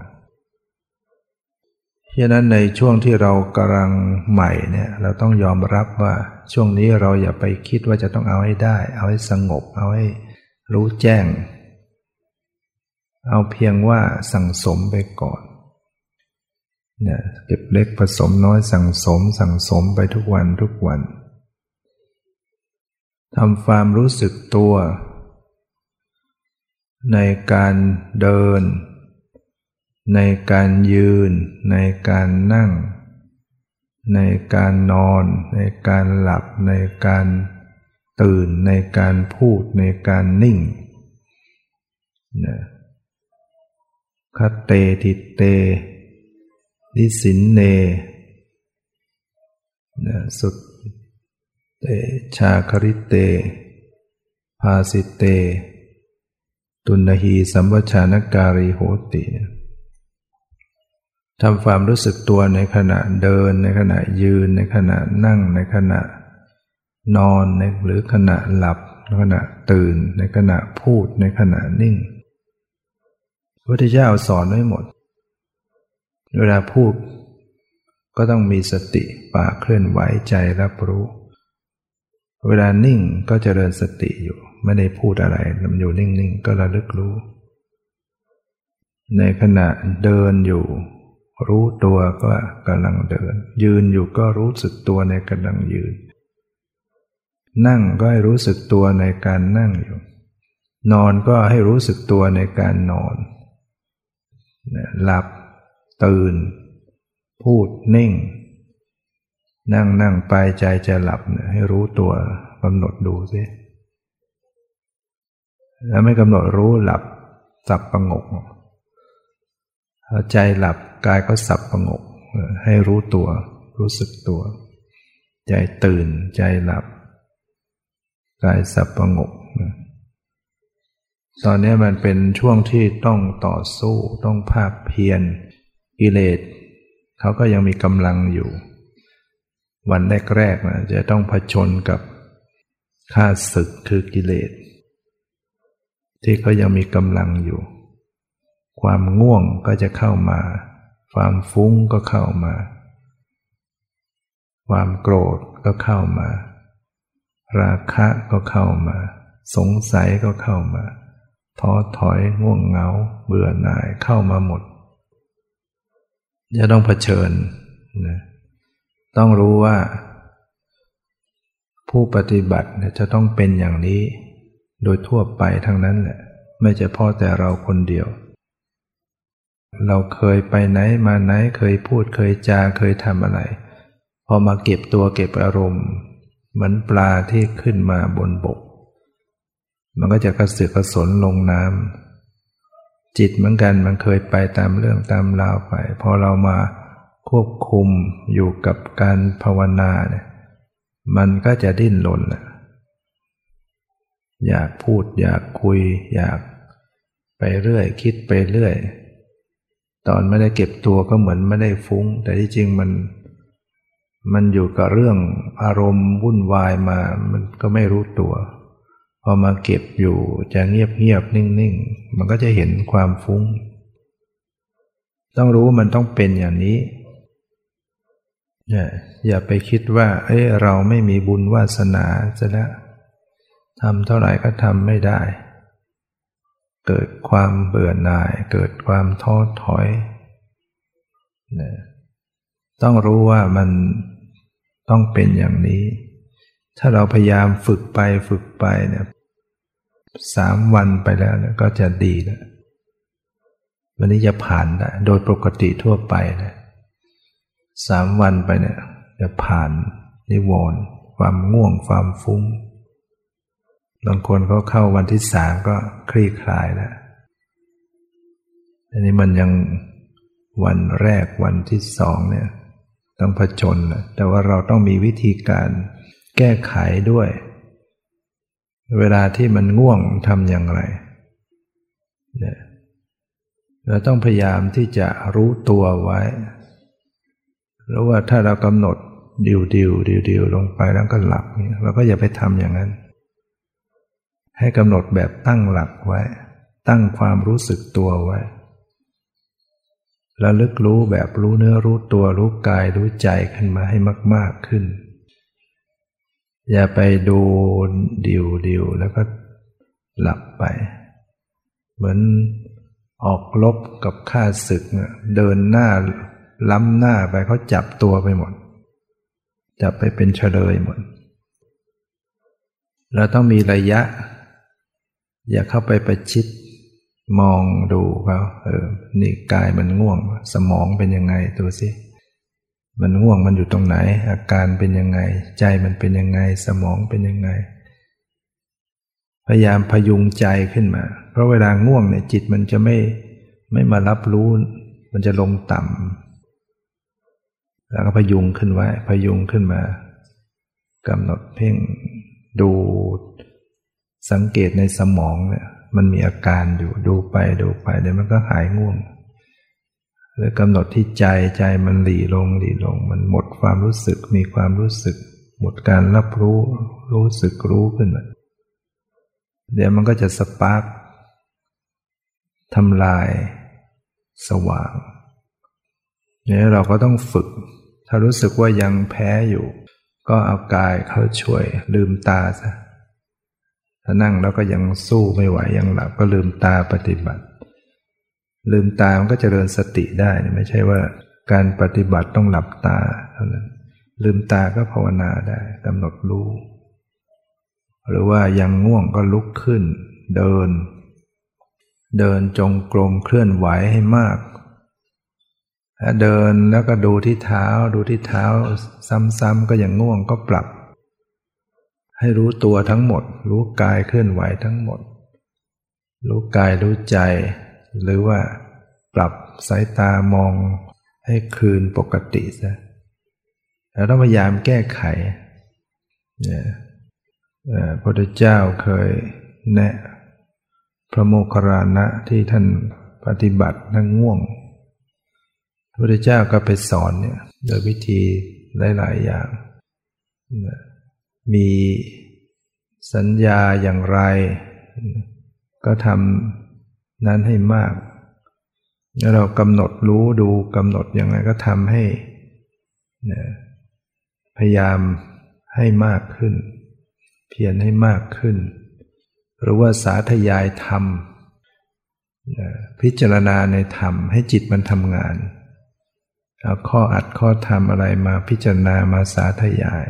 S1: พราะนั้นในช่วงที่เรากำลังใหม่เนี่ยเราต้องยอมรับว่าช่วงนี้เราอย่าไปคิดว่าจะต้องเอาให้ได้ เอาให้สงบเอาให้รู้แจ้ง เอาเพียงว่าสั่งสมไปก่อนเนี่ยเก็บเล็กผสมน้อยสั่งสมสั่งสมไปทุกวันทุกวันทำความรู้สึกตัว ในการเดิน ในการยืน ในการนั่ง ในการนอน ในการหลับ ในการตื่น ในการพูด ในการนิ่งนะ คเตทิเต นิสินเนนะสุดเตชาคริเต ภาสิเต ตุนหีสัมวชานการีโหติทำความรู้สึกตัวในขณะเดิน ในขณะยืน ในขณะนั่ง ในขณะนอนในหรือขณะหลับ ในขณะตื่น ในขณะพูดในขณะนิ่ง พระพุทธเจ้าสอนไว้หมด เวลาพูดก็ต้องมีสติปากเคลื่อนไหวใจรับรู้ เวลานิ่งก็จเจริญสติอยู่ ไม่ได้พูดอะไรมันอยู่นิ่งๆ ก็ระลึกรู้ ในขณะเดินอยู่ รู้ตัวก็กำลังเดิน ยืนอยู่ก็รู้สึกตัวในกำลังยืน นั่งก็ให้รู้สึกตัวในการนั่งอยู่ นอนก็ให้รู้สึกตัวในการนอน หลับ ตื่น พูดนิ่ง นั่งนั่งไปใจจะหลับเนี่ยให้รู้ตัวกำหนดดูสิแล้วไม่กำหนดรู้หลับ สับประงกพอใจหลับกายก็สับประงก ให้รู้ตัว รู้สึกตัว ใจตื่นใจหลับ กายสับประงก ตอนนี้มันเป็นช่วงที่ต้องต่อสู้ต้องภาคเพียรกิเลสเขาก็ยังมีกำลังอยู่ วันแรกๆนะจะต้องผชนกับข้าศึกคือกิเลส ที่เขายังมีกำลังอยู่ ความง่วงก็จะเข้ามา ความฟุ้งก็เข้ามา ความโกรธก็เข้ามา ราคะก็เข้ามา สงสัยก็เข้ามา ท้อถอยง่วงเหงา เบื่อหน่ายเข้ามาหมด จะต้องเผชิญนะต้องรู้ว่า ผู้ปฏิบัติจะต้องเป็นอย่างนี้ โดยทั่วไปทั้งนั้นแหละ ไม่ใช่พ่อแต่เราคนเดียว เราเคยไปไหนมาไหนเคยพูดเคยจาเคยทำอะไร พอมาเก็บตัวเก็บอารมณ์ เหมือนปลาที่ขึ้นมาบนบก มันก็จะกระเสือกกระสนลงน้ำจิตเหมือนกันมันเคยไปตามเรื่องตามราวไป พอเรามาควบคุมอยู่กับการภาวนาเนี่ยมันก็จะดิ้นรนแหละอยากพูดอยากคุย อยากไปเรื่อย คิดไปเรื่อย ตอนไม่ได้เก็บตัวก็เหมือนไม่ได้ฟุง้ง แต่ที่จริงมัน มันอยู่กับเรื่องอารมณ์วุ่นวายมา มันก็ไม่รู้ตัว พอมาเก็บอยู่จะเงียบเงียบนิ่งๆ มันก็จะเห็นความฟุง้ง ต้องรู้มันต้องเป็นอย่างนี้อย่าไปคิดว่า เอ้เราไม่มีบุญวาสนาจะแล้วทำเท่าไหร่ก็ทำไม่ได้ เกิดความเบื่อหน่าย เกิดความท้อถอยนะต้องรู้ว่ามันต้องเป็นอย่างนี้ ถ้าเราพยายามฝึกไปฝึกไปเนี่ย สามวันไปแล้วนะก็จะดีแล้ววันนี้จะผ่านได้โดยปกติทั่วไปนะสามวันไปเนี่ยจะผ่านนิวรณ์ความง่วงความฟุ้งบางคนเขาเข้าวันที่สามก็คลี่คลายแล้วอันนี้มันยังวันแรกวันที่สองเนี่ยต้องผจญนะแต่ว่าเราต้องมีวิธีการแก้ไขด้วย เวลาที่มันง่วงทำอย่างไรเนี่ยเราต้องพยายามที่จะรู้ตัวไว้แล้วว่าถ้าเรากำหนดดิวดิวดิวดิวลงไปแล้วก็หลับเนี่ยเราก็อย่าไปทำอย่างนั้น ให้กำหนดแบบตั้งหลักไว้ ตั้งความรู้สึกตัวไว้แล้วลึกรู้แบบรู้เนื้อรู้ตัวรู้กายรู้ใจขึ้นมาให้มาก ๆขึ้น อย่าไปดูดิวดิวแล้วก็หลับไป เหมือนออกลบกับข้าศึกเดินหน้าล้ำหน้าไปเขาจับตัวไปหมด จับไปเป็นเฉลยหมดเราต้องมีระยะ อย่าเข้าไปประชิด มองดูเขาเออนี่กายมันง่วง สมองเป็นยังไงตัวสิ มันง่วงมันอยู่ตรงไหน อาการเป็นยังไง ใจมันเป็นยังไง สมองเป็นยังไง พยายามพยุงใจขึ้นมา เพราะเวลาง่วงเนี่ยจิตมันจะไม่ไม่มารับรู้ มันจะลงต่ำแล้วก็พยุงขึ้นไว้ พยุงขึ้นมากำหนดเพ่งดูสังเกตในสมองเนี่ยมันมีอาการอยู่ดูไปดูไปเดี๋ยวมันก็หายง่วง หรือกำหนดที่ใจใจมันหลีลงหลีลง มันหมดความรู้สึกมีความรู้สึก หมดการรับรู้รู้สึกรู้ขึ้นมาเดี๋ยวมันก็จะสปาร์กทำลายสว่างเนี่ยเราก็ต้องฝึก ถ้ารู้สึกว่ายังแพ้อยู่ ก็เอากายเข้าช่วย ลืมตาซะถ้านั่งแล้วก็ยังสู้ไม่ไหวยังหลับก็ลืมตาปฏิบัติ ลืมตามันก็จเจริญสติได้ไม่ใช่ว่าการปฏิบัติต้องหลับตาเท่านั้น ลืมตาก็ภาวนาได้กำหนดรู้ หรือว่ายังง่วงก็ลุกขึ้น เดิน เดินจงกรมเคลื่อนไหวให้มากถ้าเดินแล้วก็ดูที่เท้า ดูที่เท้า ซ้ำๆก็ยังง่วงก็ปรับ ให้รู้ตัวทั้งหมด รู้กายเคลื่อนไหวทั้งหมด รู้กายรู้ใจ หรือว่าปรับสายตามองให้คืนปกติซะแล้วต้องพยายามแก้ไขเนี่ยพระพุทธเจ้าเคยแนะพระโมคคัลลานะที่ท่านปฏิบัติทั้งง่วง พระพุทธเจ้าก็ไปสอนเนี่ยโดยวิธีหลาย ๆ อย่าง มีสัญญาอย่างไร ก็ทำ นั้นให้มากแล้วเรากำหนดรู้ดูกำหนดย่างไรก็ทำให้พยายามให้มากขึ้น เพียรให้มากขึ้น หรือว่าสาธยายธรรมพิจารณาในธรรมให้จิตมันทำงานเอาข้ออัดข้อธรรมอะไรมาพิจารณามาสาธยาย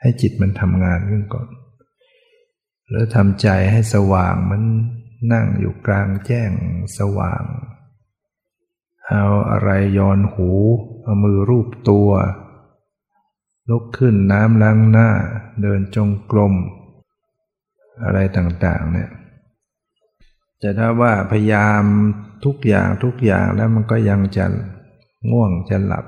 S1: ให้จิตมันทำงานขึ้นก่อนหรือทำใจให้สว่างมัน นั่งอยู่กลางแจ้งสว่าง เอาอะไรย้อนหูเอามือรูปตัว ลุกขึ้นน้ำล้างหน้า เดินจงกรมอะไรต่างๆเนี่ยจะถ้าว่าพยายามทุกอย่างทุกอย่างแล้วมันก็ยังจะง่วงจะหลับ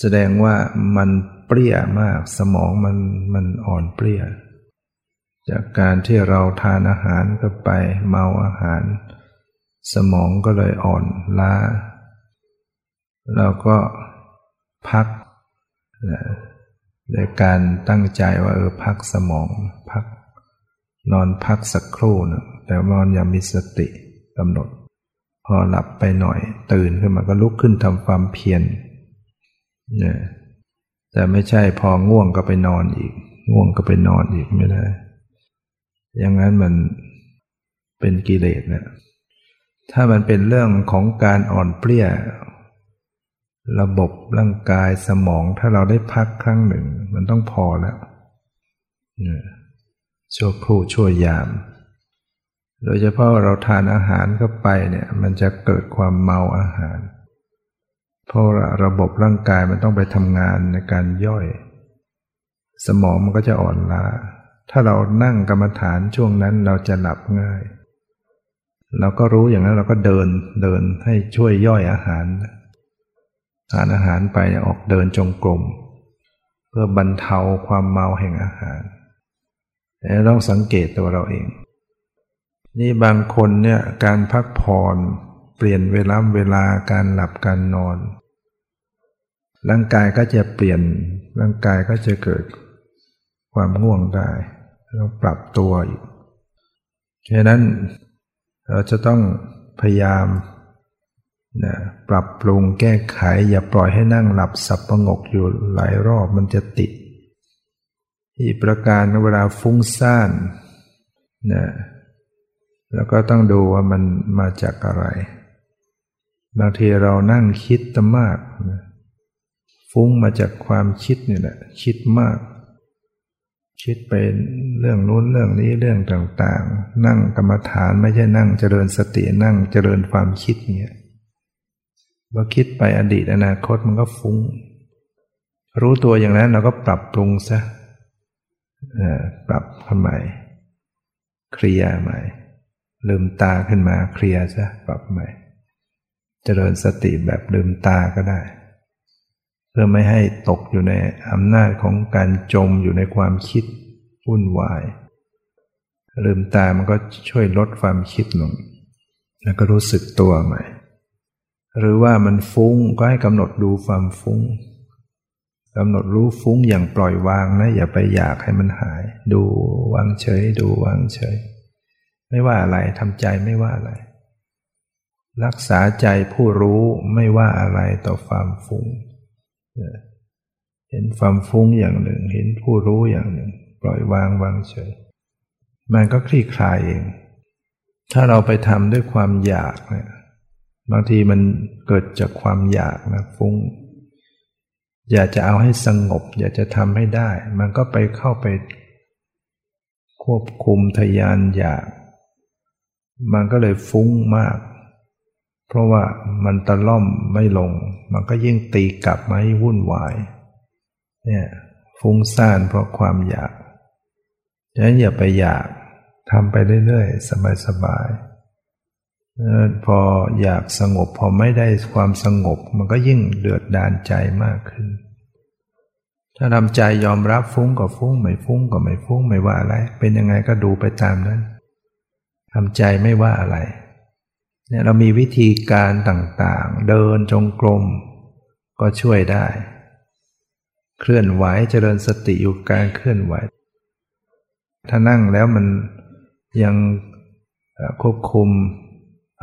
S1: แสดงว่ามันเปรี้ยมากสมองมันมันอ่อนเปรี้ย จากการที่เราทานอาหารก็ไปเมาอาหาร สมองก็เลยอ่อนล้า เราก็พักโดยการตั้งใจว่าเออพักสมองพัก นอนพักสักครู่นึงแต่นอนอย่างมีสติกำหนด พอหลับไปหน่อยตื่นขึ้นมาก็ลุกขึ้นทำความเพียรเนี่ยแต่ไม่ใช่พอง่วงก็ไปนอนอีก ง่วงก็ไปนอนอีกไม่ได้ อย่างนั้นมันเป็นกิเลสนะถ้ามันเป็นเรื่องของการอ่อนเปลี้ย ระบบร่างกายสมองถ้าเราได้พักครั้งหนึ่ง มันต้องพอแล้วชั่วครู่ชั่วยาม โดยเฉพาะเราทานอาหารเข้าไปเนี่ย มันจะเกิดความเมาอาหาร เพราะระบบร่างกายมันต้องไปทำงานในการย่อย สมองมันก็จะอ่อนล้า ถ้าเรานั่งกรรมฐานช่วงนั้นเราจะหลับง่าย เราก็รู้อย่างนั้นเราก็เดินเดินให้ช่วยย่อยอาหารทานอาหารไปออกเดินจงกรมเพื่อบรรเทาความเมาแห่งอาหารเราต้องสังเกตตัวเราเอง นี่บางคนเนี่ยการพักผ่อนเปลี่ยนเวลาเวลาการหลับการนอน ร่างกายก็จะเปลี่ยนร่างกายก็จะเกิดความง่วงได้ ต้องปรับตัวอีกฉะนั้นเราจะต้องพยายามนะปรับปรุงแก้ไข อย่าปล่อยให้นั่งหลับสับประงกอยู่หลายรอบมันจะติด อีกประการเวลาฟุ้งซ่านนะแล้วก็ต้องดูว่ามันมาจากอะไร บางทีเรานั่งคิดตมากนะฟุ้งมาจากความคิดนี่แหละคิดมาก คิดเป็นเรื่องนู้นเรื่องนี้เรื่องต่างๆ นั่งกรรมฐานไม่ใช่นั่งเจริญสตินั่งเจริญความคิดเนี่ยว่าคิดไปอดีตอนาคตมันก็ฟุ้ง รู้ตัวอย่างนั้นเราก็ปรับปรุงซะปรับทำไมเคลียร์ใหม่ ลืมตาขึ้นมาเคลียร์ซะปรับใหม่ เจริญสติแบบลืมตาก็ได้ พื่อไม่ให้ตกอยู่ในอำนาจของการจมอยู่ในความคิดวุ่นวาย ลืมตามันก็ช่วยลดความคิดลง แล้วก็รู้สึกตัวใหม่ หรือว่ามันฟุ้งก็ให้กำหนดดูความฟุ้งกำหนดรู้ฟุ้งอย่างปล่อยวางนะ อย่าไปอยากให้มันหาย ดูวางเฉย ดูวางเฉย ไม่ว่าอะไรทำใจไม่ว่าอะไร รักษาใจผู้รู้ไม่ว่าอะไรต่อความฟุ้ง เห็นความฟุ้งอย่างหนึ่ง เห็นผู้รู้อย่างหนึ่ง ปล่อยวางวางเฉย มันก็คลี่คลายเอง ถ้าเราไปทำด้วยความอยากเนี่ยบางทีมันเกิดจากความอยากนะฟุ้ง อยากจะเอาให้สงบ อยากจะทำให้ได้ มันก็ไปเข้าไป ควบคุมทยานอยาก มันก็เลยฟุ้งมาก เพราะว่ามันตะล่อมไม่ลง มันก็ยิ่งตีกลับมาให้วุ่นวาย เนี่ยฟุ้งซ่านเพราะความอยากฉะนั้นอย่าไปอยากทำไปเรื่อยๆ สบายๆพออยากสงบพอไม่ได้ความสงบ มันก็ยิ่งเดือดดานใจมากขึ้น ถ้าทำใจยอมรับฟุ้งก็ฟุ้ง ไม่ฟุ้งก็ไม่ฟุ้งไม่ว่าอะไร เป็นยังไงก็ดูไปตามนั้นทำใจไม่ว่าอะไร เนี่ยเรามีวิธีการต่างๆ เดินจงกรมก็ช่วยได้ เคลื่อนไหวเจริญสติอยู่การเคลื่อนไหว ถ้านั่งแล้วมันยังควบคุม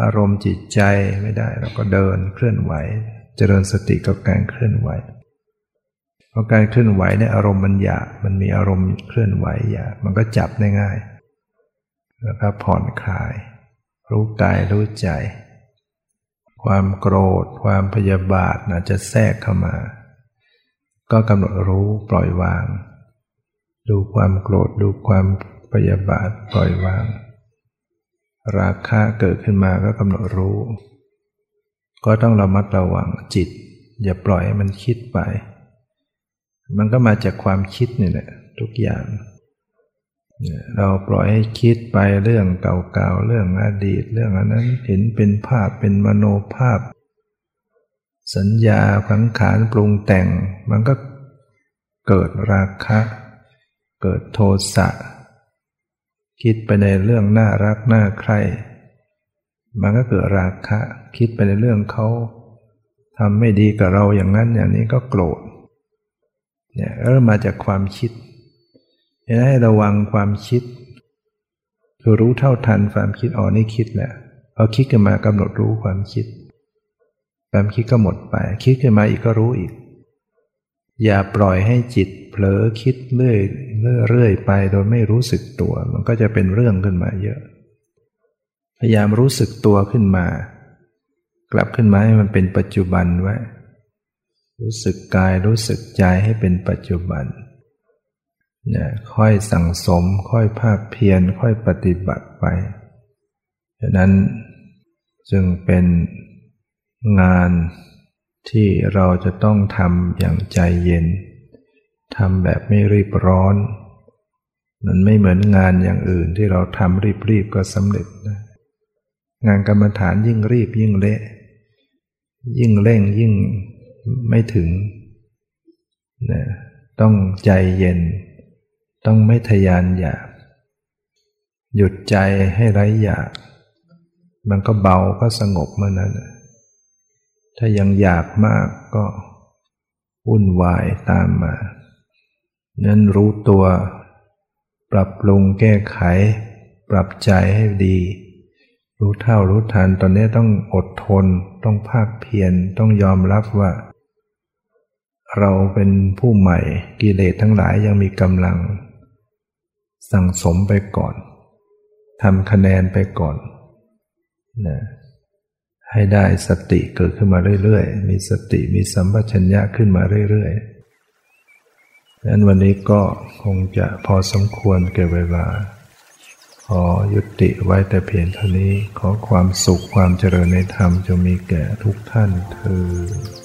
S1: อารมณ์จิตใจไม่ได้ เราก็เดินเคลื่อนไหว เจริญสติกับการเคลื่อนไหวพราะการเคลื่อนไหวเนี่ยอารมณ์มันหยาบมันมีอารมณ์เคลื่อนไหวหยาบมันก็จับได้ง่าย แล้วก็ผ่อนคลาย รู้กายรู้ใจ ความโกรธ ความพยาบาทอาจจะแทรกเข้ามา ก็กำหนดรู้ปล่อยวาง ดูความโกรธดูความพยาบาทปล่อยวาง ราคะเกิดขึ้นมาก็กำหนดรู้ ก็ต้องระมัดระวังจิต อย่าปล่อยให้มันคิดไป มันก็มาจากความคิดนี่แหละทุกอย่าง เราปล่อยให้คิดไปเรื่องเก่าๆ เรื่องอดีต เรื่องอันนั้นเห็นเป็นภาพเป็นมโนภาพ สัญญาขังขานปรุงแต่ง มันก็เกิดราคะ เกิดโทสะ คิดไปในเรื่องน่ารักน่าใคร มันก็เกิดราคะ คิดไปในเรื่องเขาทำไม่ดีกับเราอย่างนั้นอย่างนี้ก็โกรธเนี่ยเริ่มมาจากความคิด จะให้ระวังความคิด คือรู้เท่าทันความคิดอ๋อนี่คิดแหละพอคิดขึ้นมากำหนดรู้ความคิด ความคิดก็หมดไป คิดขึ้นมาอีกก็รู้อีก อย่าปล่อยให้จิตเผลอคิดเรื่อยเรื่อยไปโดยไม่รู้สึกตัว มันก็จะเป็นเรื่องขึ้นมาเยอะ พยายามรู้สึกตัวขึ้นมา กลับขึ้นมาให้มันเป็นปัจจุบันไว้รู้สึกกายรู้สึกใจให้เป็นปัจจุบัน นี่ยค่อยสั่งสม ค่อยภาคเพียรค่อยปฏิบัติไปดังนั้นจึงเป็นงานที่เราจะต้องทำอย่างใจเย็นทำแบบไม่รีบร้อน มันไม่เหมือนงานอย่างอื่นที่เราทำรีบๆก็สำเร็จนะงานกรรมฐานยิ่งรีบยิ่งเละ ยิ่งเร่งยิ่งไม่ถึงนะต้องใจเย็น ต้องไม่ทยานอยาก หยุดใจให้ไร้อยาก มันก็เบาก็สงบเมื่อนั้น ถ้ายังอยากมากก็วุ่นวายตามมา นั้นรู้ตัว ปรับปรุงแก้ไข ปรับใจให้ดี รู้เท่ารู้ทันตอนนี้ต้องอดทน ต้องภาคเพียรต้องยอมรับว่า เราเป็นผู้ใหม่กิเลสทั้งหลายยังมีกำลัง สั่งสมไปก่อนทำคะแนนไปก่อนนะให้ได้สติเกิดขึ้นมาเรื่อยๆ มีสติมีสัมปชัญญะขึ้นมาเรื่อยๆดังนั้นวันนี้ก็คงจะพอสมควรเก็บเวลา ขอยุติไว้แต่เพียงเท่านี้ ขอความสุขความเจริญในธรรมจะมีแก่ทุกท่านเธอ